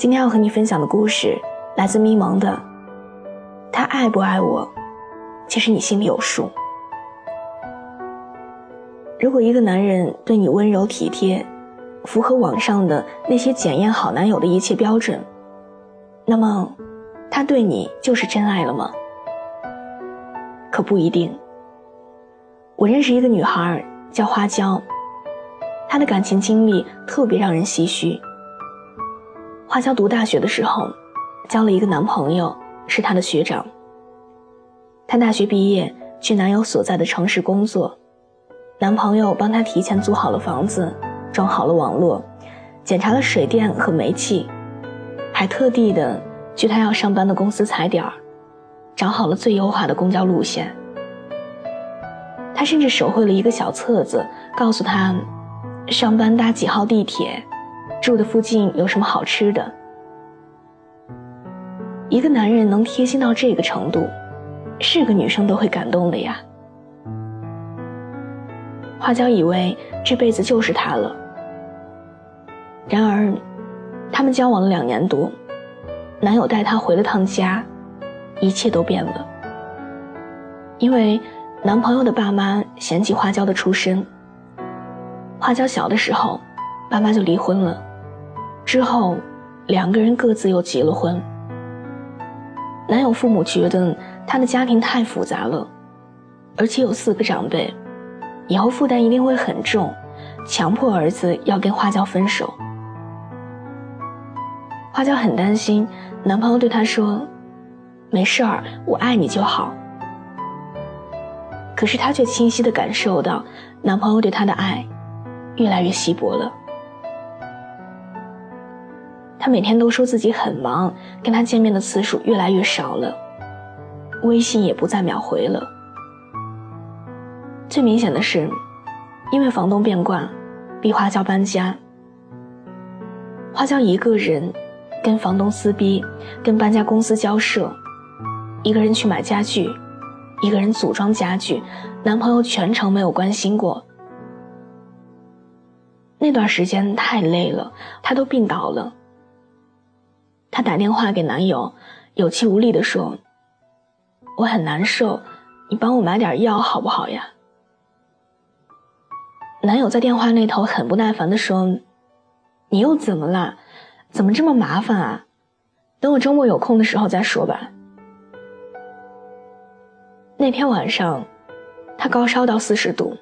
今天要和你分享的故事来自咪蒙的。他爱不爱我，其实你心里有数。如果一个男人对你温柔体贴，符合网上的那些检验好男友的一切标准，那么他对你就是真爱了吗？可不一定。我认识一个女孩叫花椒。他的感情经历特别让人唏嘘。花椒读大学的时候，交了一个男朋友，是她的学长。她大学毕业去男友所在的城市工作，男朋友帮她提前租好了房子，装好了网络，检查了水电和煤气，还特地的去她要上班的公司踩点儿，找好了最优化的公交路线。他甚至手绘了一个小册子，告诉他。上班搭几号地铁，住的附近有什么好吃的？一个男人能贴心到这个程度，是个女生都会感动的呀。花椒以为这辈子就是他了，然而，他们交往了两年多，男友带她回了趟家，一切都变了。因为男朋友的爸妈嫌弃花椒的出身。花椒小的时候，爸妈就离婚了。之后，两个人各自又结了婚。男友父母觉得他的家庭太复杂了，而且有四个长辈，以后负担一定会很重，强迫儿子要跟花椒分手。花椒很担心，男朋友对她说：“没事儿，我爱你就好。”可是她却清晰地感受到男朋友对她的爱。越来越稀薄了。他每天都说自己很忙，跟他见面的次数越来越少了，微信也不再秒回了。最明显的是，因为房东变卦，逼花椒搬家。花椒一个人跟房东撕逼，跟搬家公司交涉，一个人去买家具，一个人组装家具，男朋友全程没有关心过。那段时间太累了，他都病倒了。她打电话给男友，有气无力地说：“我很难受，你帮我买点药好不好呀？”男友在电话那头很不耐烦地说：“你又怎么了？怎么这么麻烦啊？等我周末有空的时候再说吧。”那天晚上，她高烧到四十度，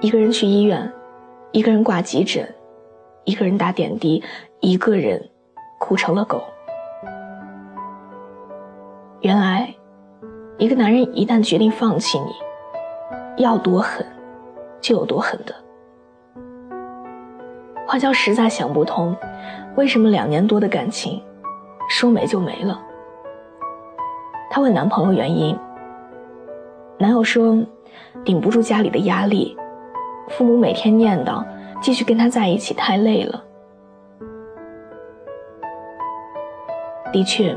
一个人去医院。一个人挂急诊，一个人打点滴，一个人哭成了狗。原来，一个男人一旦决定放弃你，要多狠，就有多狠的。花椒实在想不通，为什么两年多的感情，说没就没了。她问男朋友原因，男友说，顶不住家里的压力。父母每天念叨，继续跟他在一起太累了。的确，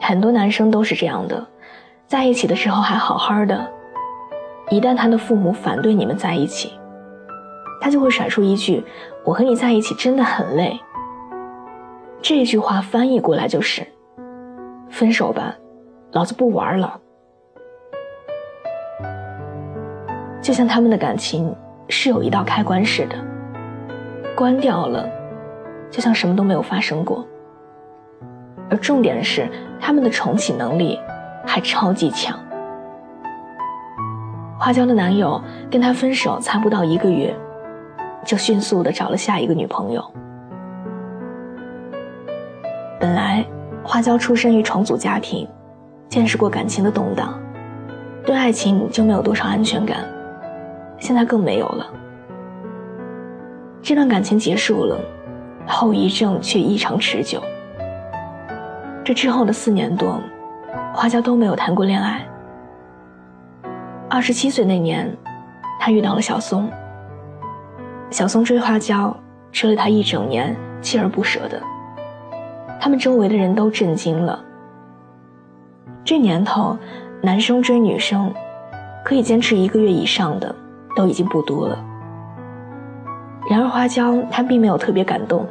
很多男生都是这样的，在一起的时候还好好的，一旦他的父母反对你们在一起，他就会甩出一句：“我和你在一起真的很累。”这句话翻译过来就是：“分手吧，老子不玩了。”就像他们的感情。是有一道开关似的，关掉了，就像什么都没有发生过。而重点的是，他们的重启能力还超级强。花椒的男友跟她分手才不到一个月，就迅速的找了下一个女朋友。本来，花椒出生于重组家庭，见识过感情的动荡，对爱情就没有多少安全感。现在更没有了。这段感情结束了，后遗症却异常持久。这之后的四年多，花椒都没有谈过恋爱。二十七岁那年，他遇到了小松。小松追花椒，追了他一整年，锲而不舍的。他们周围的人都震惊了。这年头，男生追女生，可以坚持一个月以上的，都已经不多了。然而花椒他并没有特别感动，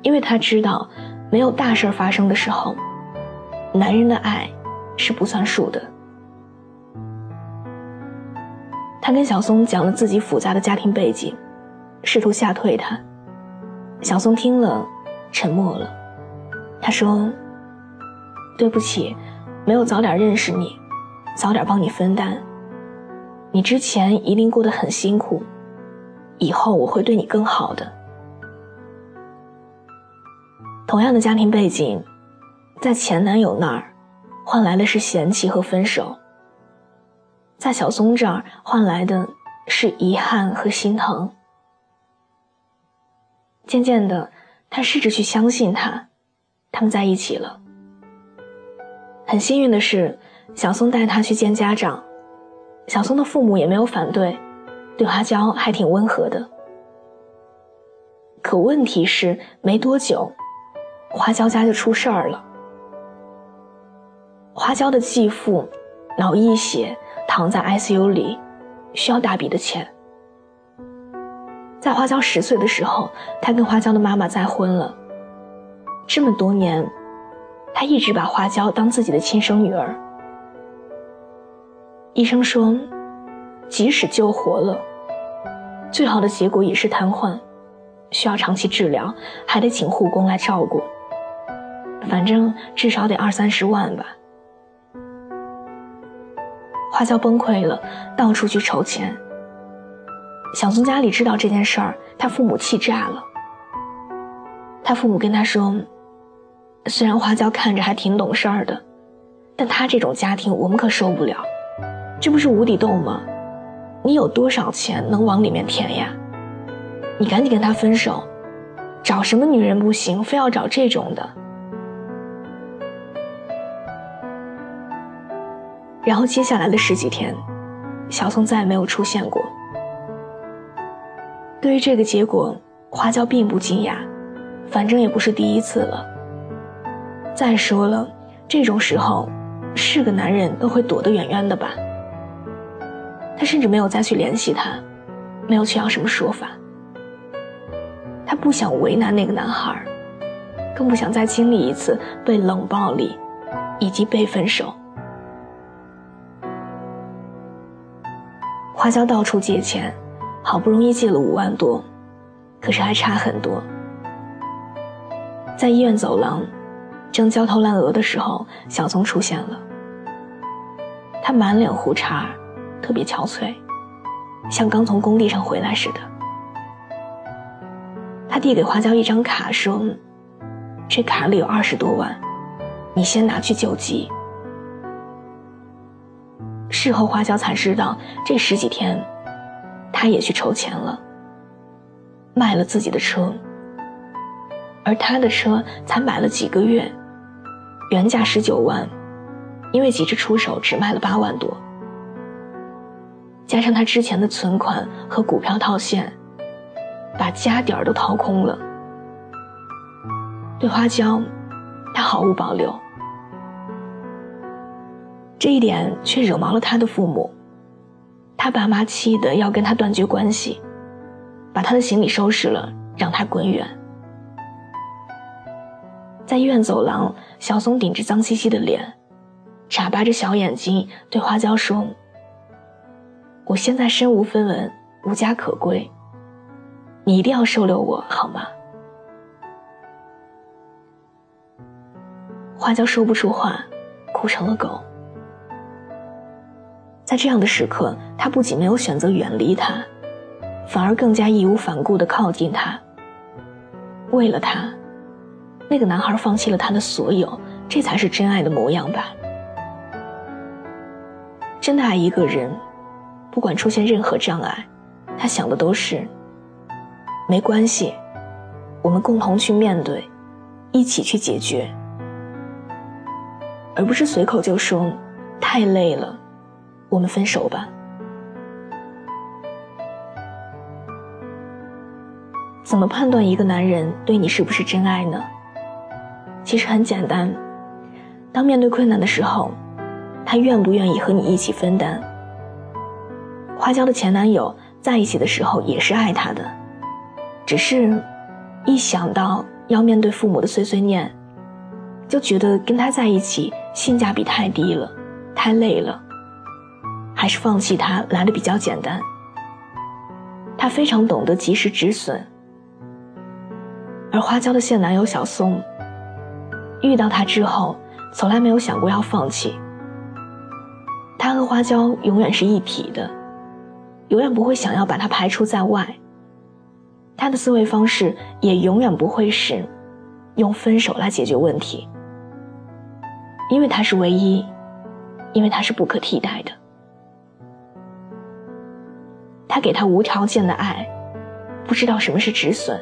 因为他知道，没有大事发生的时候，男人的爱是不算数的。他跟小松讲了自己复杂的家庭背景，试图吓退他。小松听了，沉默了。他说：“对不起，没有早点认识你，早点帮你分担。你之前一定过得很辛苦，以后我会对你更好的。”同样的家庭背景，在前男友那儿，换来的是嫌弃和分手。在小松这儿换来的是遗憾和心疼。渐渐的，他试着去相信他，他们在一起了。很幸运的是，小松带他去见家长，小松的父母也没有反对，对花娇还挺温和的。可问题是，没多久，花椒家就出事儿了。花椒的继父脑溢血。躺在 ICU 里，需要大笔的钱。在花椒十岁的时候，他跟花椒的妈妈再婚了。这么多年，他一直把花椒当自己的亲生女儿。医生说，即使救活了，最好的结果也是瘫痪，需要长期治疗，还得请护工来照顾。反正至少得二三十万吧。花椒崩溃了，到处去筹钱。小松家里知道这件事儿，他父母气炸了。他父母跟他说：“虽然花椒看着还挺懂事儿的，但他这种家庭我们可受不了。这不是无底洞吗？你有多少钱能往里面填呀？你赶紧跟他分手，找什么女人不行，非要找这种的。”然后接下来的十几天，小松再也没有出现过。对于这个结果，花椒并不惊讶，反正也不是第一次了。再说了，这种时候，是个男人都会躲得远远的吧。他甚至没有再去联系他，没有去要什么说法。他不想为难那个男孩，更不想再经历一次被冷暴力，以及被分手。花椒到处借钱，好不容易借了五万多，可是还差很多。在医院走廊，正焦头烂额的时候，小松出现了。他满脸胡茬，特别憔悴，像刚从工地上回来似的。他递给花椒一张卡，说：“这卡里有二十多万，你先拿去救急。”事后，花椒才知道，这十几天，他也去筹钱了，卖了自己的车，而他的车才买了几个月，原价十九万，因为急着出手，只卖了八万多，加上他之前的存款和股票套现，把家底儿都掏空了。对花椒，他毫无保留。这一点却惹毛了他的父母，他爸妈气得要跟他断绝关系，把他的行李收拾了，让他滚远。在医院走廊，小松顶着脏兮兮的脸，眨巴着小眼睛对花椒说：“我现在身无分文，无家可归，你一定要收留我好吗？”花椒说不出话，哭成了狗。在这样的时刻，他不仅没有选择远离他，反而更加义无反顾地靠近他。为了他，那个男孩放弃了他的所有，这才是真爱的模样吧。真的爱一个人，不管出现任何障碍，他想的都是：没关系，我们共同去面对，一起去解决，而不是随口就说太累了，我们分手吧。怎么判断一个男人对你是不是真爱呢？其实很简单，当面对困难的时候，他愿不愿意和你一起分担？花椒的前男友在一起的时候也是爱她的，只是，一想到要面对父母的碎碎念，就觉得跟他在一起性价比太低了，太累了，还是放弃他来的比较简单。他非常懂得及时止损，而花椒的现男友小松。遇到他之后，从来没有想过要放弃。他和花椒永远是一体的，永远不会想要把他排除在外。他的思维方式也永远不会是用分手来解决问题，因为他是唯一，因为他是不可替代的。他给他无条件的爱，不知道什么是止损。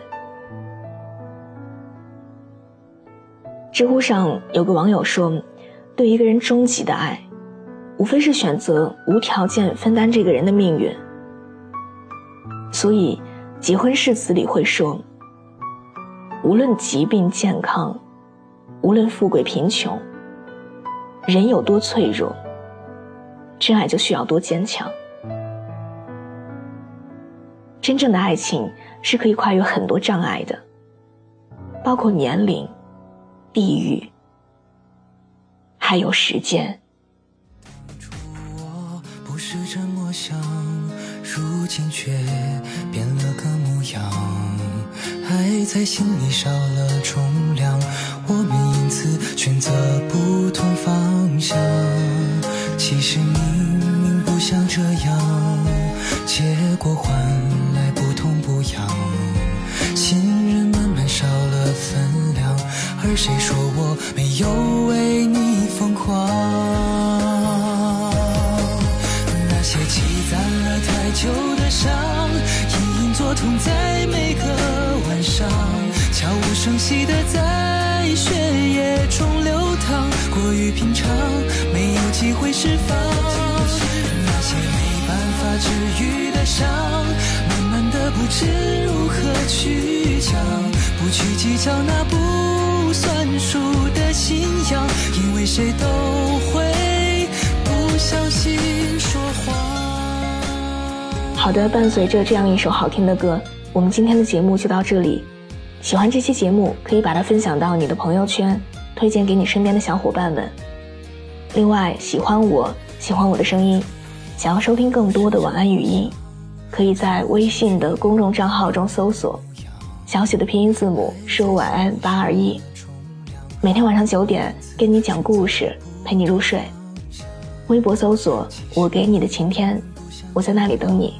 知乎上有个网友说：“对一个人终极的爱，无非是选择无条件分担这个人的命运。”所以，结婚誓词里会说：“无论疾病健康，无论富贵贫穷，人有多脆弱，真爱就需要多坚强。”真正的爱情是可以跨越很多障碍的，包括年龄。地域，还有时间。当初我不是这么想，如今却变了个模样。爱在心里少了重量，我们因此选择不同方向。其实明明不想这样，结果换愈的伤，慢慢的不知如何去讲，不去计较那不。不算数的信仰，因为谁都会不小心说谎。好的，伴随着这样一首好听的歌，我们今天的节目就到这里。喜欢这期节目，可以把它分享到你的朋友圈，推荐给你身边的小伙伴们。另外，喜欢我喜欢我的声音，想要收听更多的晚安语音，可以在微信的公众账号中搜索小写的拼音字母说晚安八二一。每天晚上九点，跟你讲故事，陪你入睡。微博搜索“我给你的晴天”，我在那里等你。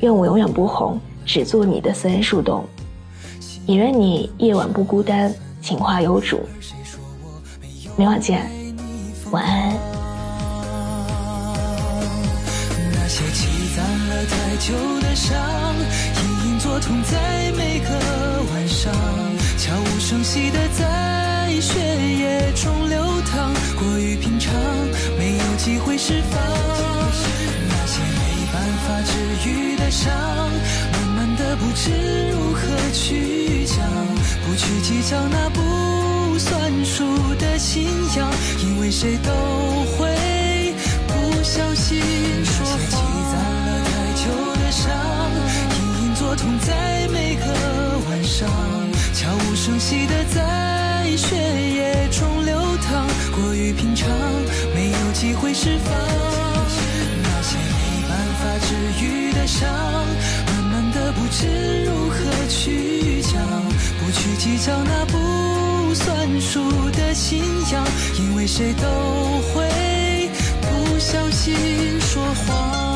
愿我永远不红，只做你的私人树洞。也愿你夜晚不孤单，情话有主。明晚见，晚安。那些积攒了太久的伤，隐隐作痛在每个晚上，悄无声息的在。血液中流淌，过于平常，没有机会释放。那些没办法治愈的伤，慢慢的不知如何去讲，不去计较那不算数的信仰，因为谁都小心说谎。那些积攒了太久的伤，隐隐作痛在每个晚上，悄无声息的在。血液中流淌，过于平常，没有机会释放。那些没办法治愈的伤，慢慢的不知如何去讲，不去计较那不算数的信仰，因为谁都会不小心说谎。